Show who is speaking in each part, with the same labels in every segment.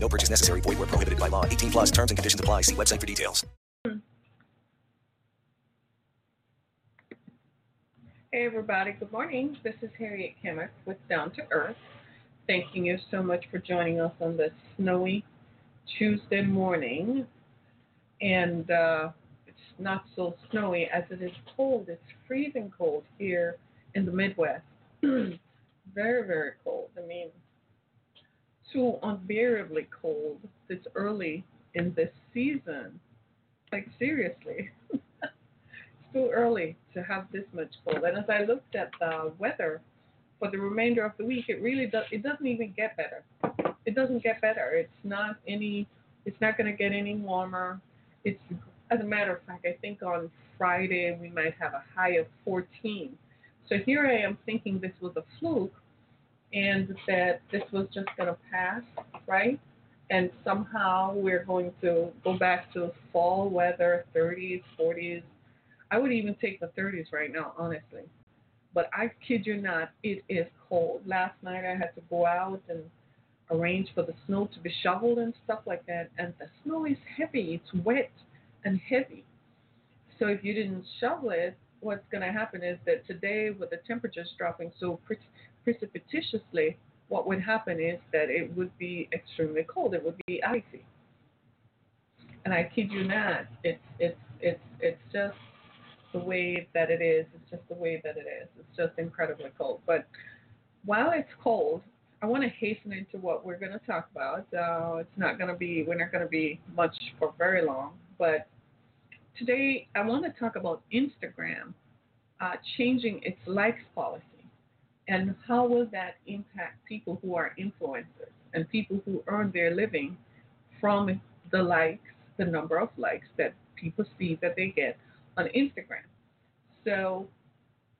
Speaker 1: No purchase necessary. Void where prohibited by law. 18 plus terms and conditions apply. See website for details.
Speaker 2: Hey everybody, good morning. This is Harriet Cammock with Down to Earth. Thanking you so much for joining us on this snowy Tuesday morning. And uh, it's not so snowy as it is cold. It's freezing cold here in the Midwest. very, very cold. I mean, too unbearably cold this early in this season. Like, seriously. it's too early to have this much cold. And as I looked at the weather for the remainder of the week, it really does. It doesn't even get better. It doesn't get better. It's not any. It's not going to get any warmer. It's as a matter of fact, I think on Friday we might have a high of 14. So here I am thinking this was a fluke, and that this was just going to pass, right? And somehow we're going to go back to fall weather, 30s, 40s. I would even take the 30s right now, honestly. But I kid you not, it is cold. Last night I had to go out and arrange for the snow to be shoveled and stuff like that. And the snow is heavy, it's wet and heavy. So if you didn't shovel it, what's going to happen is that today, with the temperatures dropping so pre- precipitously, what would happen is that it would be extremely cold. It would be icy. And I kid you not, it's it's it's it's just the way that it is. It's just the way that it is. It's just incredibly cold. But while it's cold, I want to hasten into what we're going to talk about. Uh, it's not going to be we're not going to be much for very long, but today I want to talk about Instagram uh, changing its likes policy and how will that impact people who are influencers and people who earn their living from the likes, the number of likes that people see that they get on Instagram. So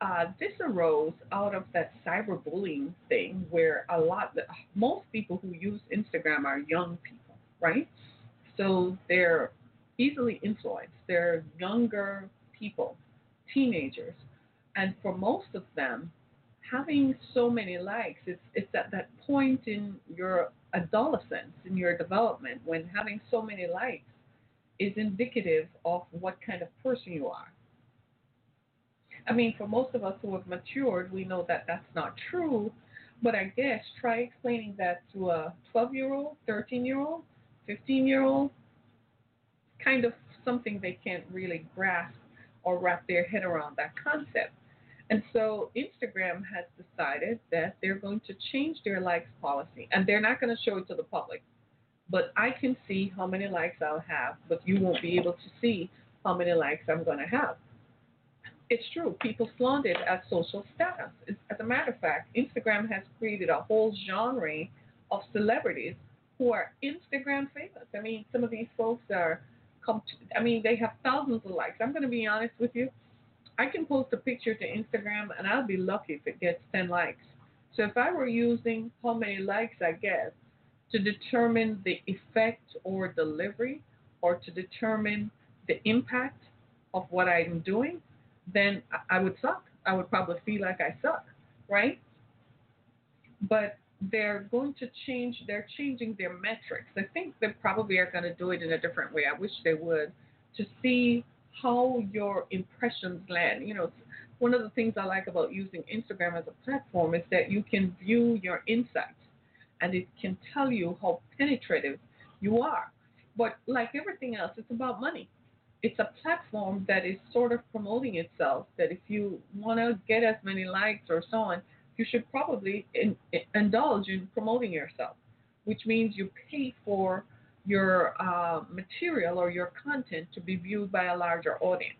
Speaker 2: uh, this arose out of that cyberbullying thing where a lot, most people who use Instagram are young people, right? So they're easily influenced. They're younger people, teenagers. And for most of them, having so many likes, it's, it's at that point in your adolescence, in your development, when having so many likes is indicative of what kind of person you are. I mean, for most of us who have matured, we know that that's not true. But I guess try explaining that to a 12 year old, 13 year old, 15 year old, kind of something they can't really grasp or wrap their head around that concept. And so Instagram has decided that they're going to change their likes policy and they're not going to show it to the public. But I can see how many likes I'll have, but you won't be able to see how many likes I'm going to have. It's true. People flaunt it as social status. As a matter of fact, Instagram has created a whole genre of celebrities who are Instagram famous. I mean, some of these folks are, I mean, they have thousands of likes. I'm going to be honest with you. I can post a picture to Instagram and I'll be lucky if it gets 10 likes. So if I were using how many likes I get to determine the effect or delivery or to determine the impact of what I'm doing, then I would suck. I would probably feel like I suck, right? But they're going to change, they're changing their metrics. I think they probably are going to do it in a different way. I wish they would to see how your impressions land. You know, one of the things I like about using Instagram as a platform is that you can view your insights and it can tell you how penetrative you are. But like everything else, it's about money. It's a platform that is sort of promoting itself. That if you want to get as many likes or so on, you should probably in, in, indulge in promoting yourself, which means you pay for your uh, material or your content to be viewed by a larger audience.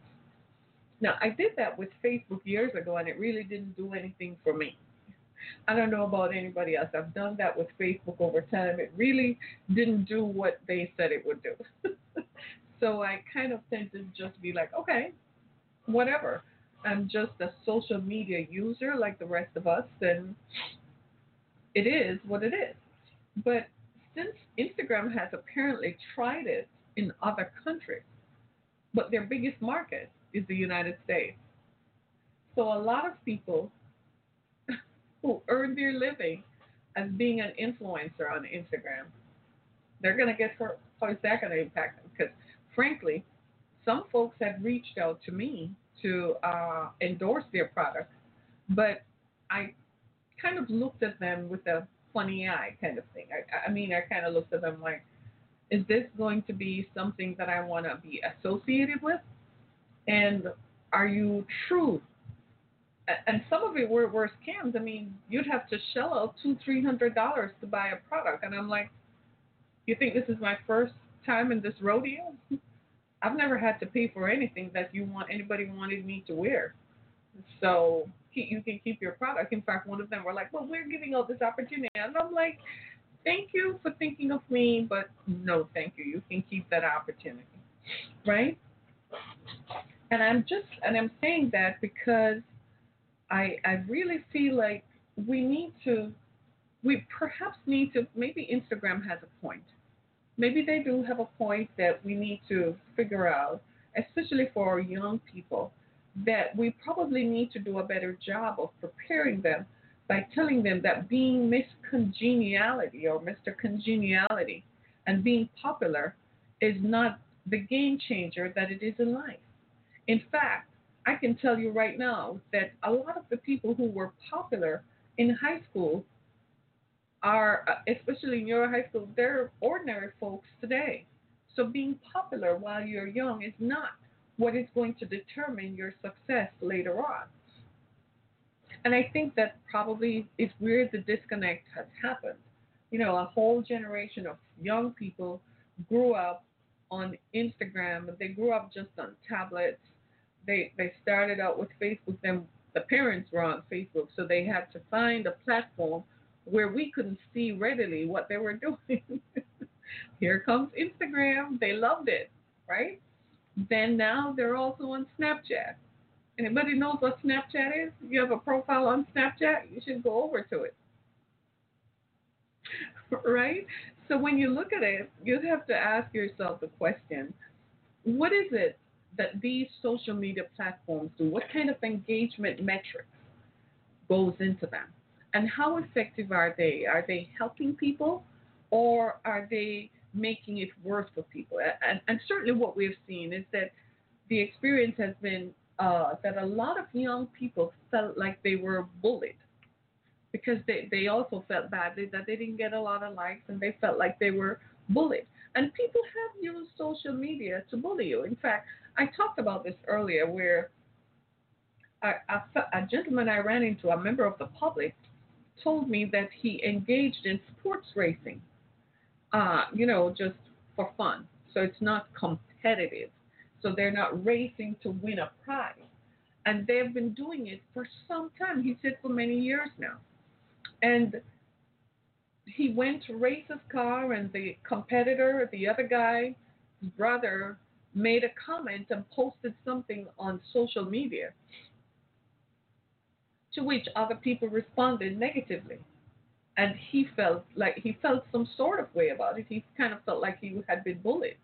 Speaker 2: Now, I did that with Facebook years ago, and it really didn't do anything for me. I don't know about anybody else. I've done that with Facebook over time. It really didn't do what they said it would do. So I kind of tend to just be like, okay, whatever. I'm just a social media user like the rest of us, then it is what it is. But since Instagram has apparently tried it in other countries, but their biggest market is the United States. So a lot of people who earn their living as being an influencer on Instagram, they're going to get hurt. How is that going to impact them? Because frankly, some folks have reached out to me to uh, endorse their product, but I kind of looked at them with a funny eye kind of thing. I, I mean, I kind of looked at them like, is this going to be something that I want to be associated with? And are you true? And some of it were, were scams. I mean, you'd have to shell out two, three hundred dollars to buy a product, and I'm like, you think this is my first time in this rodeo? I've never had to pay for anything that you want anybody wanted me to wear. So you can keep your product. In fact, one of them were like, "Well, we're giving out this opportunity," and I'm like, "Thank you for thinking of me, but no, thank you. You can keep that opportunity, right?" And I'm just and I'm saying that because I I really feel like we need to we perhaps need to maybe Instagram has a point maybe they do have a point that we need to figure out, especially for young people, that we probably need to do a better job of preparing them by telling them that being Miss Congeniality or Mr. Congeniality and being popular is not the game changer that it is in life. In fact, I can tell you right now that a lot of the people who were popular in high school are, uh, especially in your high school, they're ordinary folks today. So being popular while you're young is not what is going to determine your success later on. And I think that probably is where the disconnect has happened. You know, a whole generation of young people grew up on Instagram. They grew up just on tablets. They they started out with Facebook. Then the parents were on Facebook, so they had to find a platform where we couldn't see readily what they were doing. Here comes Instagram. They loved it, right? Then now they're also on Snapchat. Anybody knows what Snapchat is? If you have a profile on Snapchat, you should go over to it. right? So when you look at it, you have to ask yourself the question what is it that these social media platforms do? What kind of engagement metrics goes into them? And how effective are they? Are they helping people or are they making it worse for people? And, and certainly what we've seen is that the experience has been uh, that a lot of young people felt like they were bullied because they, they also felt badly that they didn't get a lot of likes and they felt like they were bullied. And people have used social media to bully you. In fact, I talked about this earlier where a, a, a gentleman I ran into, a member of the public, told me that he engaged in sports racing, uh, you know, just for fun. So it's not competitive. So they're not racing to win a prize. And they've been doing it for some time. He said for many years now. And he went to race his car, and the competitor, the other guy, his brother, made a comment and posted something on social media to which other people responded negatively. And he felt like he felt some sort of way about it. He kind of felt like he had been bullied.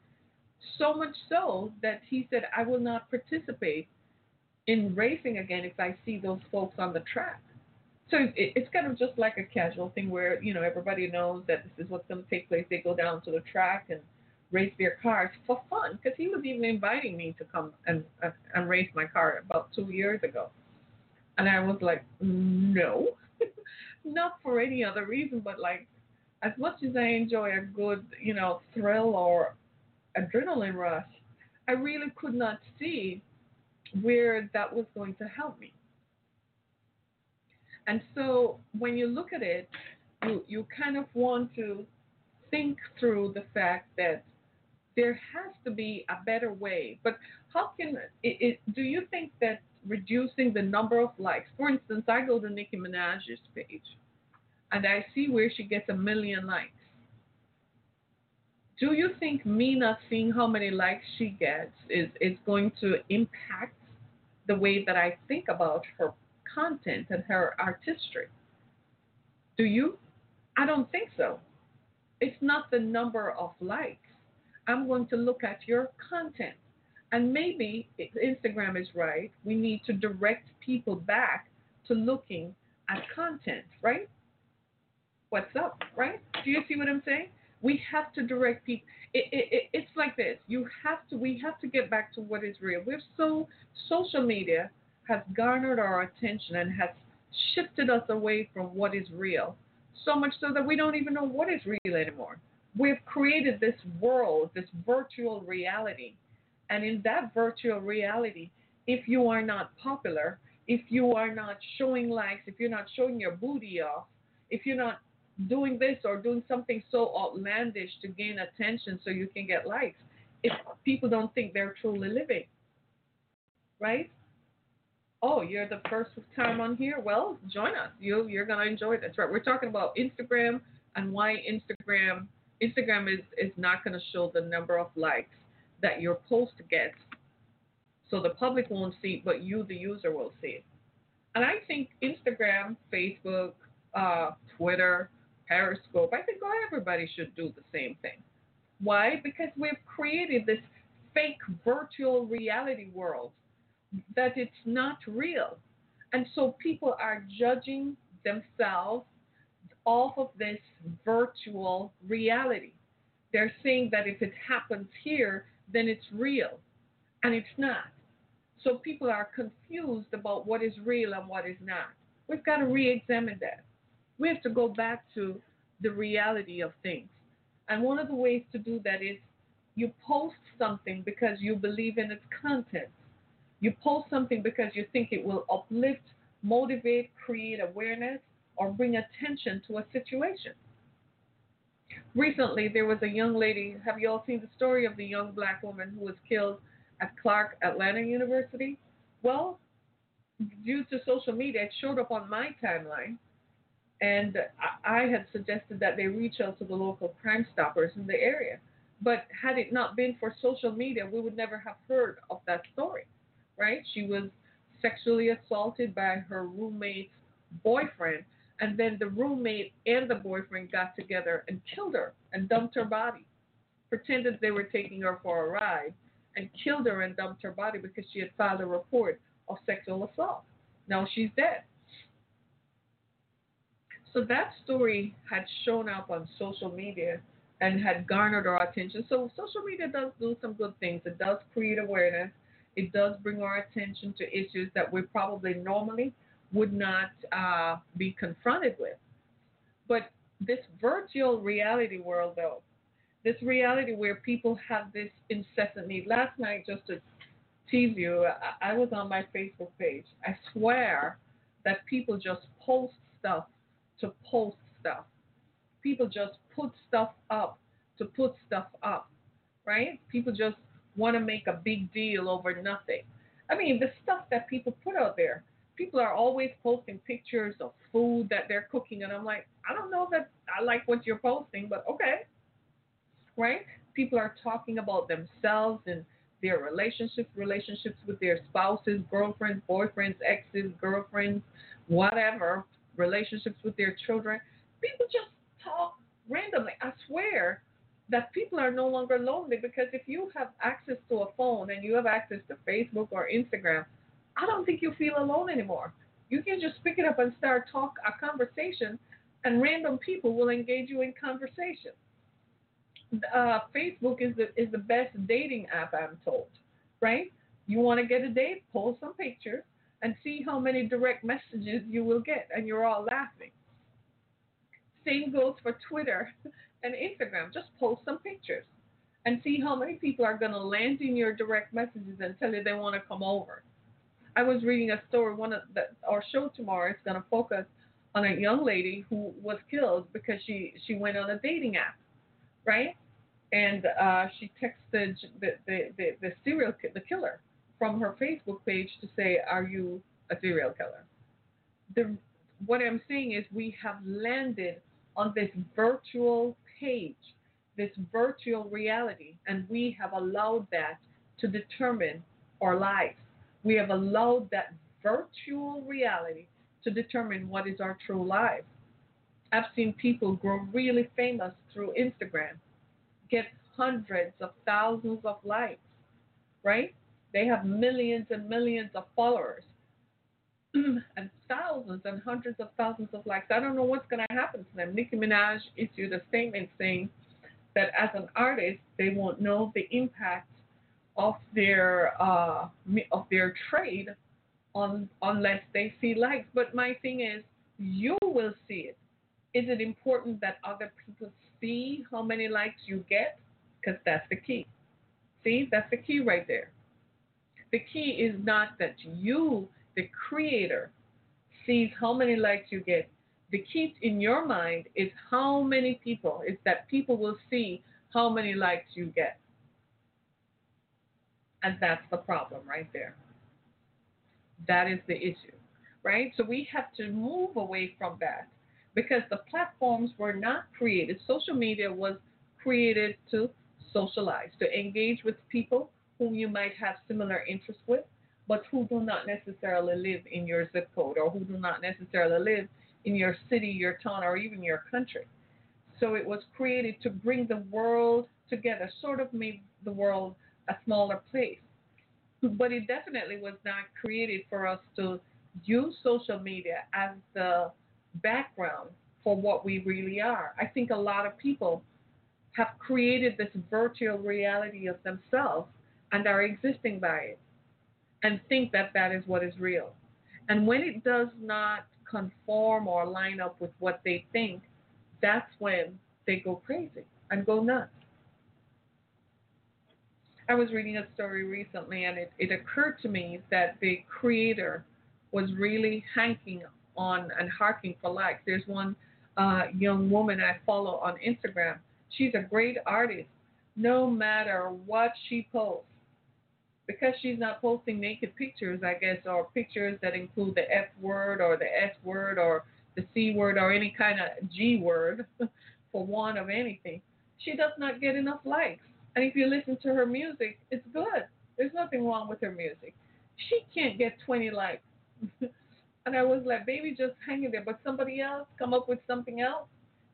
Speaker 2: So much so that he said, I will not participate in racing again if I see those folks on the track. So it's kind of just like a casual thing where, you know, everybody knows that this is what's going to take place. They go down to the track and race their cars for fun because he was even inviting me to come and, and race my car about two years ago. And I was like, no, not for any other reason, but like, as much as I enjoy a good, you know, thrill or adrenaline rush, I really could not see where that was going to help me. And so when you look at it, you, you kind of want to think through the fact that there has to be a better way. But how can it, it do you think that reducing the number of likes. For instance, I go to Nicki Minaj's page and I see where she gets a million likes. Do you think me not seeing how many likes she gets is, is going to impact the way that I think about her content and her artistry? Do you? I don't think so. It's not the number of likes. I'm going to look at your content. And maybe Instagram is right. We need to direct people back to looking at content, right? What's up, right? Do you see what I'm saying? We have to direct people. It, it, it, it's like this. You have to. We have to get back to what is real. We're so social media has garnered our attention and has shifted us away from what is real. So much so that we don't even know what is real anymore. We've created this world, this virtual reality. And in that virtual reality, if you are not popular, if you are not showing likes, if you're not showing your booty off, if you're not doing this or doing something so outlandish to gain attention so you can get likes, if people don't think they're truly living, right? Oh, you're the first time on here. Well, join us. You you're gonna enjoy this, right? We're talking about Instagram and why Instagram Instagram is is not gonna show the number of likes that your post gets, so the public won't see but you, the user, will see it. And I think Instagram, Facebook, uh, Twitter, Periscope. I think everybody should do the same thing. Why? Because we've created this fake virtual reality world that it's not real. And so people are judging themselves off of this virtual reality. They're saying that if it happens here, then it's real. And it's not. So people are confused about what is real and what is not. We've got to re examine that we have to go back to the reality of things. And one of the ways to do that is you post something because you believe in its content. You post something because you think it will uplift, motivate, create awareness, or bring attention to a situation. Recently, there was a young lady. Have you all seen the story of the young black woman who was killed at Clark Atlanta University? Well, due to social media, it showed up on my timeline and I had suggested that they reach out to the local Crime Stoppers in the area. But had it not been for social media, we would never have heard of that story, right? She was sexually assaulted by her roommate's boyfriend, and then the roommate and the boyfriend got together and killed her and dumped her body, pretended they were taking her for a ride, and killed her and dumped her body because she had filed a report of sexual assault. Now she's dead. So that story had shown up on social media and had garnered our attention. So social media does do some good things. It does create awareness. It does bring our attention to issues that we probably normally would not uh, be confronted with. But this virtual reality world, though, this reality where people have this incessant need. Last night, just to tease you, I, I was on my Facebook page. I swear that people just post stuff to post stuff. People just put stuff up to put stuff up, right? People just want to make a big deal over nothing. I mean, the stuff that people put out there, people are always posting pictures of food that they're cooking, and I'm like, I don't know that I like what you're posting, but okay, right? People are talking about themselves and their relationships, relationships with their spouses, girlfriends, boyfriends, exes, girlfriends, whatever, relationships with their children. People just talk randomly. I swear that people are no longer lonely because if you have access to a phone and you have access to Facebook or Instagram, I don't think you feel alone anymore. You can just pick it up and start talk a conversation, and random people will engage you in conversation. Uh, Facebook is the is the best dating app, I'm told. Right? You want to get a date? Post some pictures and see how many direct messages you will get, and you're all laughing. Same goes for Twitter and Instagram. Just post some pictures and see how many people are going to land in your direct messages and tell you they want to come over. I was reading a story. One of the, our show tomorrow is going to focus on a young lady who was killed because she she went on a dating app, right? And uh, she texted the the, the, the serial the killer from her Facebook page to say, Are you a serial killer? The, what I'm saying is, we have landed on this virtual page this virtual reality, and we have allowed that to determine our lives. We have allowed that virtual reality to determine what is our true life. I've seen people grow really famous through Instagram, get hundreds of thousands of likes, right? They have millions and millions of followers and thousands and hundreds of thousands of likes. I don't know what's going to happen to them. Nicki Minaj issued a statement saying that as an artist, they won't know the impact of their uh, of their trade on unless they see likes. But my thing is, you will see it. Is it important that other people see how many likes you get? Because that's the key. See, that's the key right there. The key is not that you, the creator, sees how many likes you get. The key in your mind is how many people, is that people will see how many likes you get. And that's the problem right there. That is the issue, right? So we have to move away from that because the platforms were not created. Social media was created to socialize, to engage with people whom you might have similar interests with, but who do not necessarily live in your zip code or who do not necessarily live in your city, your town, or even your country. So it was created to bring the world together, sort of made the world a smaller place. But it definitely was not created for us to use social media as the background for what we really are. I think a lot of people have created this virtual reality of themselves and are existing by it and think that that is what is real. And when it does not conform or line up with what they think, that's when they go crazy and go nuts. I was reading a story recently, and it, it occurred to me that the creator was really hanking on and harking for likes. There's one uh, young woman I follow on Instagram. She's a great artist. No matter what she posts, because she's not posting naked pictures, I guess, or pictures that include the F word or the S word or the C word or any kind of G word, for want of anything, she does not get enough likes. And if you listen to her music, it's good. There's nothing wrong with her music. She can't get 20 likes. and I was like, baby, just hang in there. But somebody else come up with something else.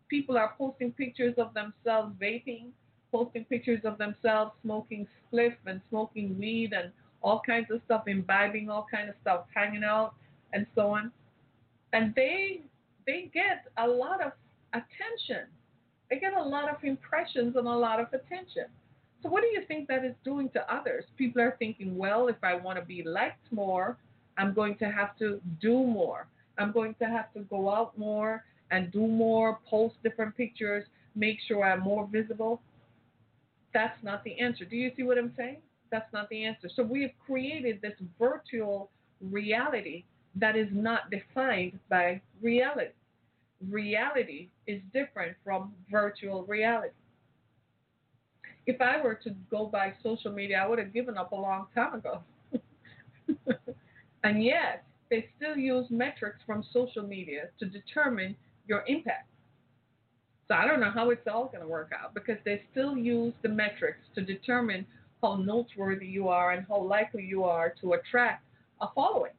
Speaker 2: People are posting pictures of themselves vaping, posting pictures of themselves smoking spliff and smoking weed and all kinds of stuff, imbibing all kinds of stuff, hanging out and so on. And they they get a lot of attention. They get a lot of impressions and a lot of attention. So, what do you think that is doing to others? People are thinking, well, if I want to be liked more, I'm going to have to do more. I'm going to have to go out more and do more, post different pictures, make sure I'm more visible. That's not the answer. Do you see what I'm saying? That's not the answer. So, we have created this virtual reality that is not defined by reality. Reality is different from virtual reality if I were to go by social media, I would have given up a long time ago. and yet, they still use metrics from social media to determine your impact. So I don't know how it's all going to work out because they still use the metrics to determine how noteworthy you are and how likely you are to attract a following.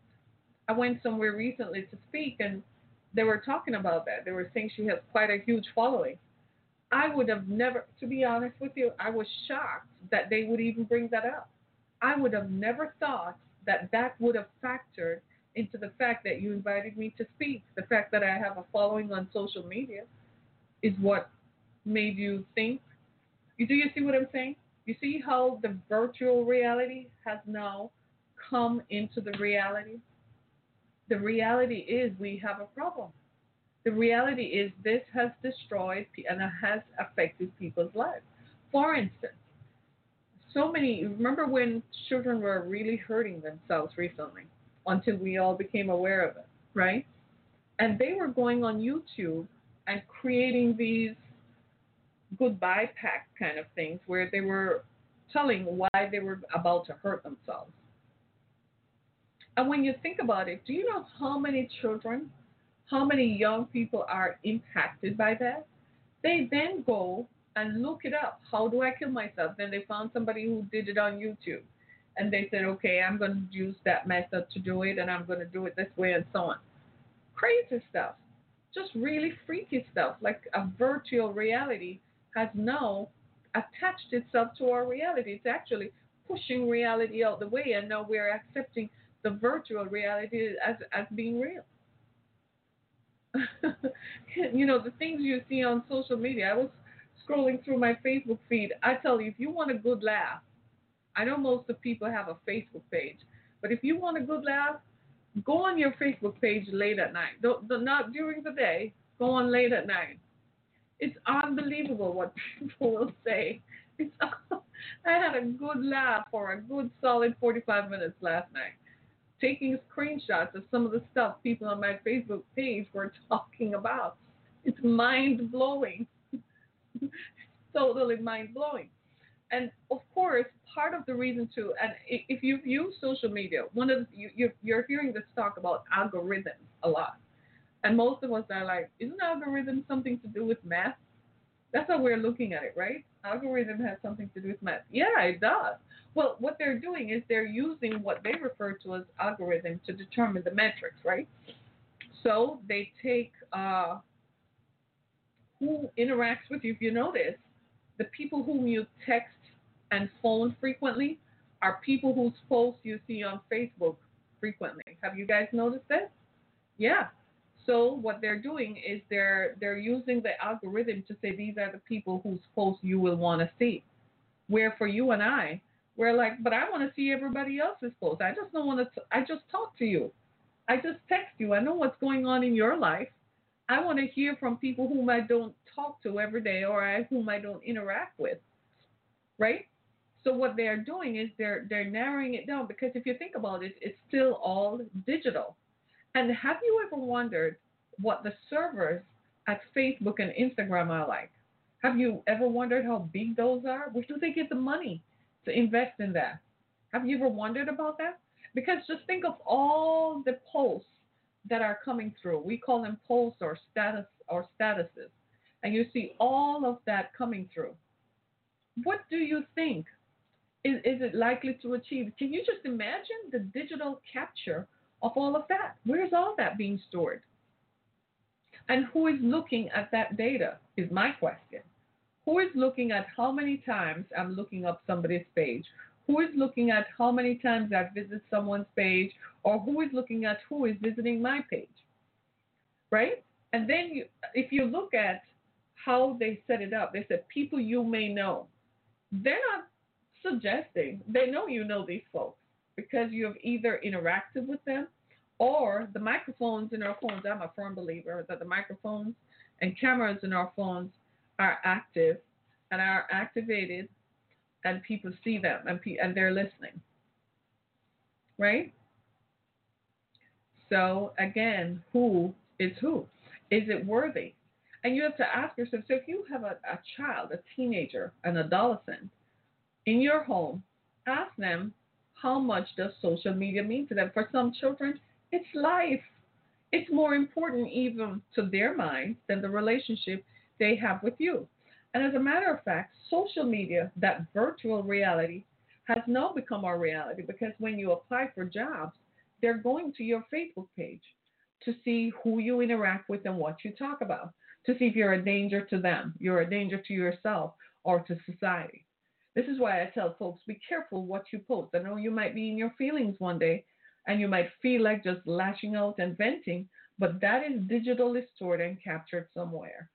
Speaker 2: I went somewhere recently to speak and they were talking about that. They were saying she has quite a huge following. I would have never, to be honest with you, I was shocked that they would even bring that up. I would have never thought that that would have factored into the fact that you invited me to speak. The fact that I have a following on social media is what made you think. You do you see what I'm saying? You see how the virtual reality has now come into the reality? The reality is we have a problem the reality is this has destroyed and has affected people's lives. For instance, so many, remember when children were really hurting themselves recently until we all became aware of it, right? And they were going on YouTube and creating these goodbye pack kind of things where they were telling why they were about to hurt themselves. And when you think about it, do you know how many children how many young people are impacted by that? They then go and look it up. How do I kill myself? Then they found somebody who did it on YouTube. And they said, okay, I'm going to use that method to do it, and I'm going to do it this way, and so on. Crazy stuff. Just really freaky stuff. Like a virtual reality has now attached itself to our reality. It's actually pushing reality out the way, and now we're accepting the virtual reality as, as being real. you know, the things you see on social media. I was scrolling through my Facebook feed. I tell you, if you want a good laugh, I know most of people have a Facebook page, but if you want a good laugh, go on your Facebook page late at night. Don't, don't not during the day. Go on late at night. It's unbelievable what people will say. It's, I had a good laugh for a good solid 45 minutes last night taking screenshots of some of the stuff people on my Facebook page were talking about. It's mind blowing. totally mind blowing. And of course, part of the reason too, and if you view social media, one of the, you, you're hearing this talk about algorithms a lot, and most of us are like, isn't algorithm something to do with math? That's how we're looking at it, right? Algorithm has something to do with math. Yeah, it does. Well, what they're doing is they're using what they refer to as algorithm to determine the metrics, right? So they take uh, who interacts with you. If you notice, the people whom you text and phone frequently are people whose posts you see on Facebook frequently. Have you guys noticed that? Yeah. So what they're doing is they're they're using the algorithm to say these are the people whose posts you will want to see. Where for you and I, we're like, but I want to see everybody else's posts. I just don't want to. I just talk to you. I just text you. I know what's going on in your life. I want to hear from people whom I don't talk to every day or I, whom I don't interact with. Right? So what they're doing is they're they're narrowing it down because if you think about it, it's still all digital. And have you ever wondered what the servers at Facebook and Instagram are like? Have you ever wondered how big those are? Where do they get the money? to invest in that. Have you ever wondered about that? Because just think of all the posts that are coming through. We call them posts or status or statuses. And you see all of that coming through. What do you think is, is it likely to achieve? Can you just imagine the digital capture of all of that? Where's all that being stored? And who is looking at that data is my question. Who is looking at how many times I'm looking up somebody's page? Who is looking at how many times I visit someone's page? Or who is looking at who is visiting my page? Right? And then you, if you look at how they set it up, they said people you may know. They're not suggesting, they know you know these folks because you have either interacted with them or the microphones in our phones. I'm a firm believer that the microphones and cameras in our phones are active and are activated and people see them and, pe- and they're listening. Right? So again, who is who? Is it worthy? And you have to ask yourself so if you have a, a child, a teenager, an adolescent in your home, ask them how much does social media mean to them? For some children, it's life. It's more important even to their mind than the relationship they have with you. And as a matter of fact, social media, that virtual reality, has now become our reality because when you apply for jobs, they're going to your Facebook page to see who you interact with and what you talk about, to see if you're a danger to them, you're a danger to yourself or to society. This is why I tell folks be careful what you post. I know you might be in your feelings one day and you might feel like just lashing out and venting, but that is digitally stored and captured somewhere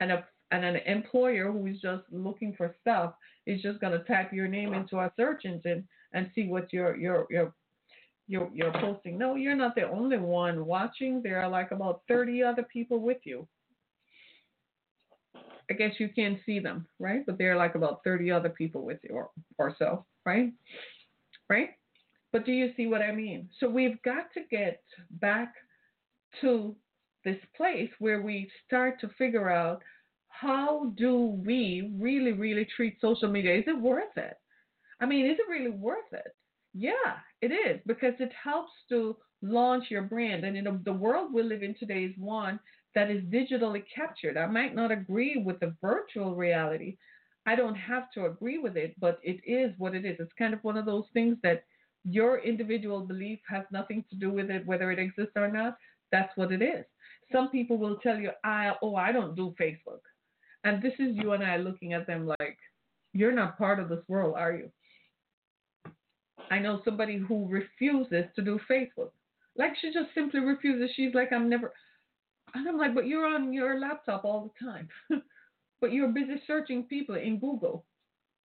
Speaker 2: and a and an employer who is just looking for stuff is just going to type your name into a search engine and see what you're you're you're you're, you're posting. No, you're not the only one watching. There are like about 30 other people with you. I guess you can't see them, right? But there are like about 30 other people with you or, or so, right? Right? But do you see what I mean? So we've got to get back to this place where we start to figure out how do we really, really treat social media? Is it worth it? I mean, is it really worth it? Yeah, it is because it helps to launch your brand. And in the world we live in today is one that is digitally captured. I might not agree with the virtual reality. I don't have to agree with it, but it is what it is. It's kind of one of those things that your individual belief has nothing to do with it, whether it exists or not. That's what it is. Some people will tell you, I, oh, I don't do Facebook. And this is you and I looking at them like, you're not part of this world, are you? I know somebody who refuses to do Facebook. Like she just simply refuses. She's like, I'm never. And I'm like, but you're on your laptop all the time. but you're busy searching people in Google.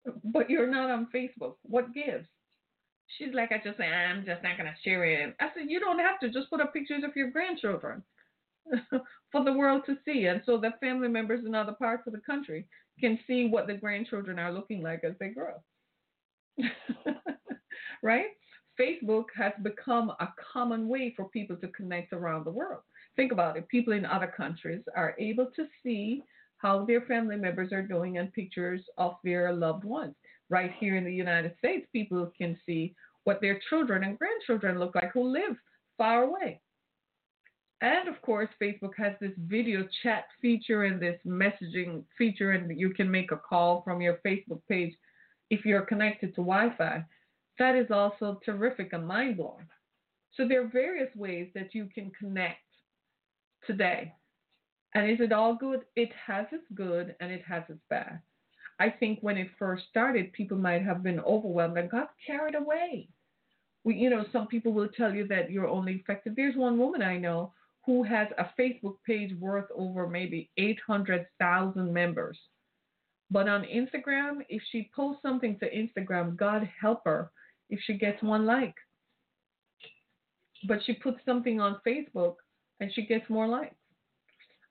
Speaker 2: Uh, but you're not on Facebook. What gives? She's like, I just say, I'm just not going to share it. I said, you don't have to. Just put up pictures of your grandchildren for the world to see. And so that family members in other parts of the country can see what the grandchildren are looking like as they grow. right? Facebook has become a common way for people to connect around the world. Think about it. People in other countries are able to see how their family members are doing and pictures of their loved ones. Right here in the United States, people can see what their children and grandchildren look like who live far away. And of course, Facebook has this video chat feature and this messaging feature, and you can make a call from your Facebook page if you're connected to Wi Fi. That is also terrific and mind blowing. So there are various ways that you can connect today. And is it all good? It has its good and it has its bad. I think when it first started, people might have been overwhelmed and got carried away. We, you know, some people will tell you that you're only effective. There's one woman I know who has a Facebook page worth over maybe 800,000 members. But on Instagram, if she posts something to Instagram, God help her if she gets one like. But she puts something on Facebook and she gets more likes.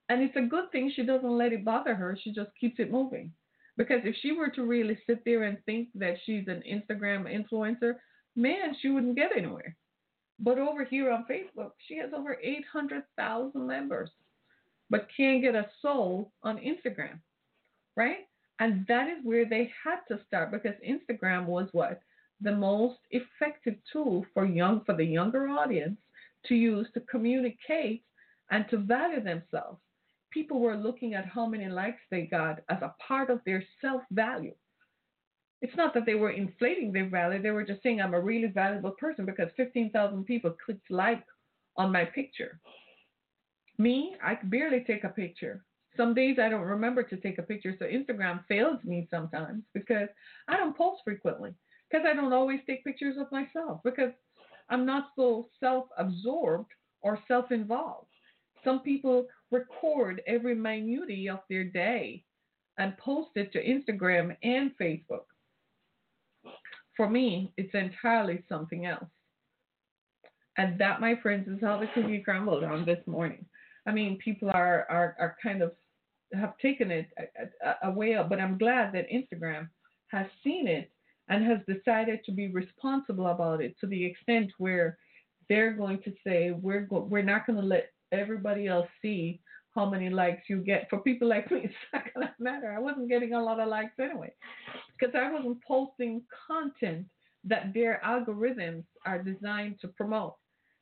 Speaker 2: And it's a good thing she doesn't let it bother her. She just keeps it moving. Because if she were to really sit there and think that she's an Instagram influencer, man, she wouldn't get anywhere. But over here on Facebook, she has over 800,000 members, but can't get a soul on Instagram, right? And that is where they had to start because Instagram was what? The most effective tool for young for the younger audience to use to communicate and to value themselves. People were looking at how many likes they got as a part of their self value. It's not that they were inflating their value, they were just saying, I'm a really valuable person because 15,000 people clicked like on my picture. Me, I barely take a picture. Some days I don't remember to take a picture, so Instagram fails me sometimes because I don't post frequently because I don't always take pictures of myself because I'm not so self absorbed or self involved. Some people record every minutiae of their day and post it to Instagram and Facebook. For me, it's entirely something else. And that, my friends, is how the cookie crumbled on this morning. I mean, people are, are, are kind of have taken it away but I'm glad that Instagram has seen it and has decided to be responsible about it to the extent where they're going to say we're go- we're not going to let everybody else see how many likes you get. For people like me, it's not going to matter. I wasn't getting a lot of likes anyway because I wasn't posting content that their algorithms are designed to promote.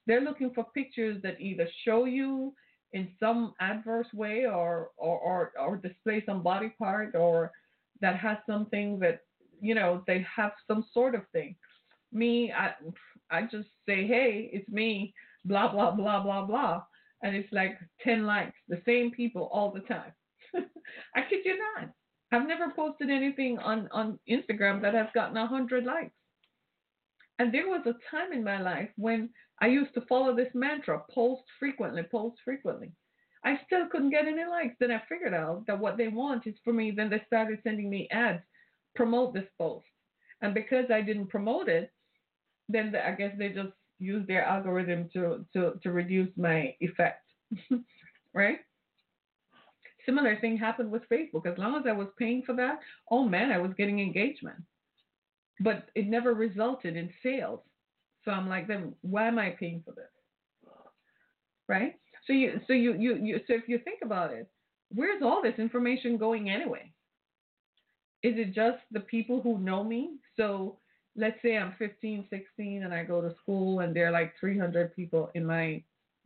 Speaker 2: They're looking for pictures that either show you in some adverse way or or, or, or display some body part or that has something that you know they have some sort of thing. Me, I I just say, hey, it's me, blah blah blah blah blah, and it's like ten likes, the same people all the time. I kid you not. I've never posted anything on on Instagram that has gotten a hundred likes. And there was a time in my life when I used to follow this mantra: post frequently, post frequently. I still couldn't get any likes. Then I figured out that what they want is for me. Then they started sending me ads promote this post. And because I didn't promote it, then the, I guess they just used their algorithm to, to, to reduce my effect. right? Similar thing happened with Facebook. As long as I was paying for that, oh man, I was getting engagement. But it never resulted in sales. So I'm like, then why am I paying for this? Right? So you so you you, you so if you think about it, where's all this information going anyway? Is it just the people who know me? So let's say I'm 15, 16, and I go to school, and there are like 300 people in my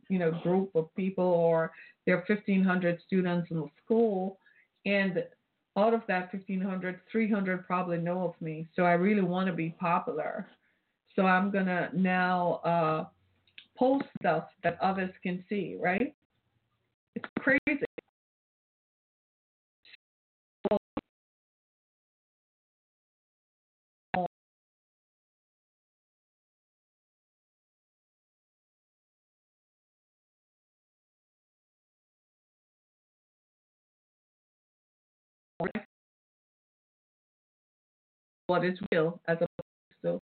Speaker 2: you know group of people or there are 1500 students in the school and out of that 1500 300 probably know of me. So i really want to be popular. So i'm to now uh, post stuff that others can see right? It's crazy what is real as opposed to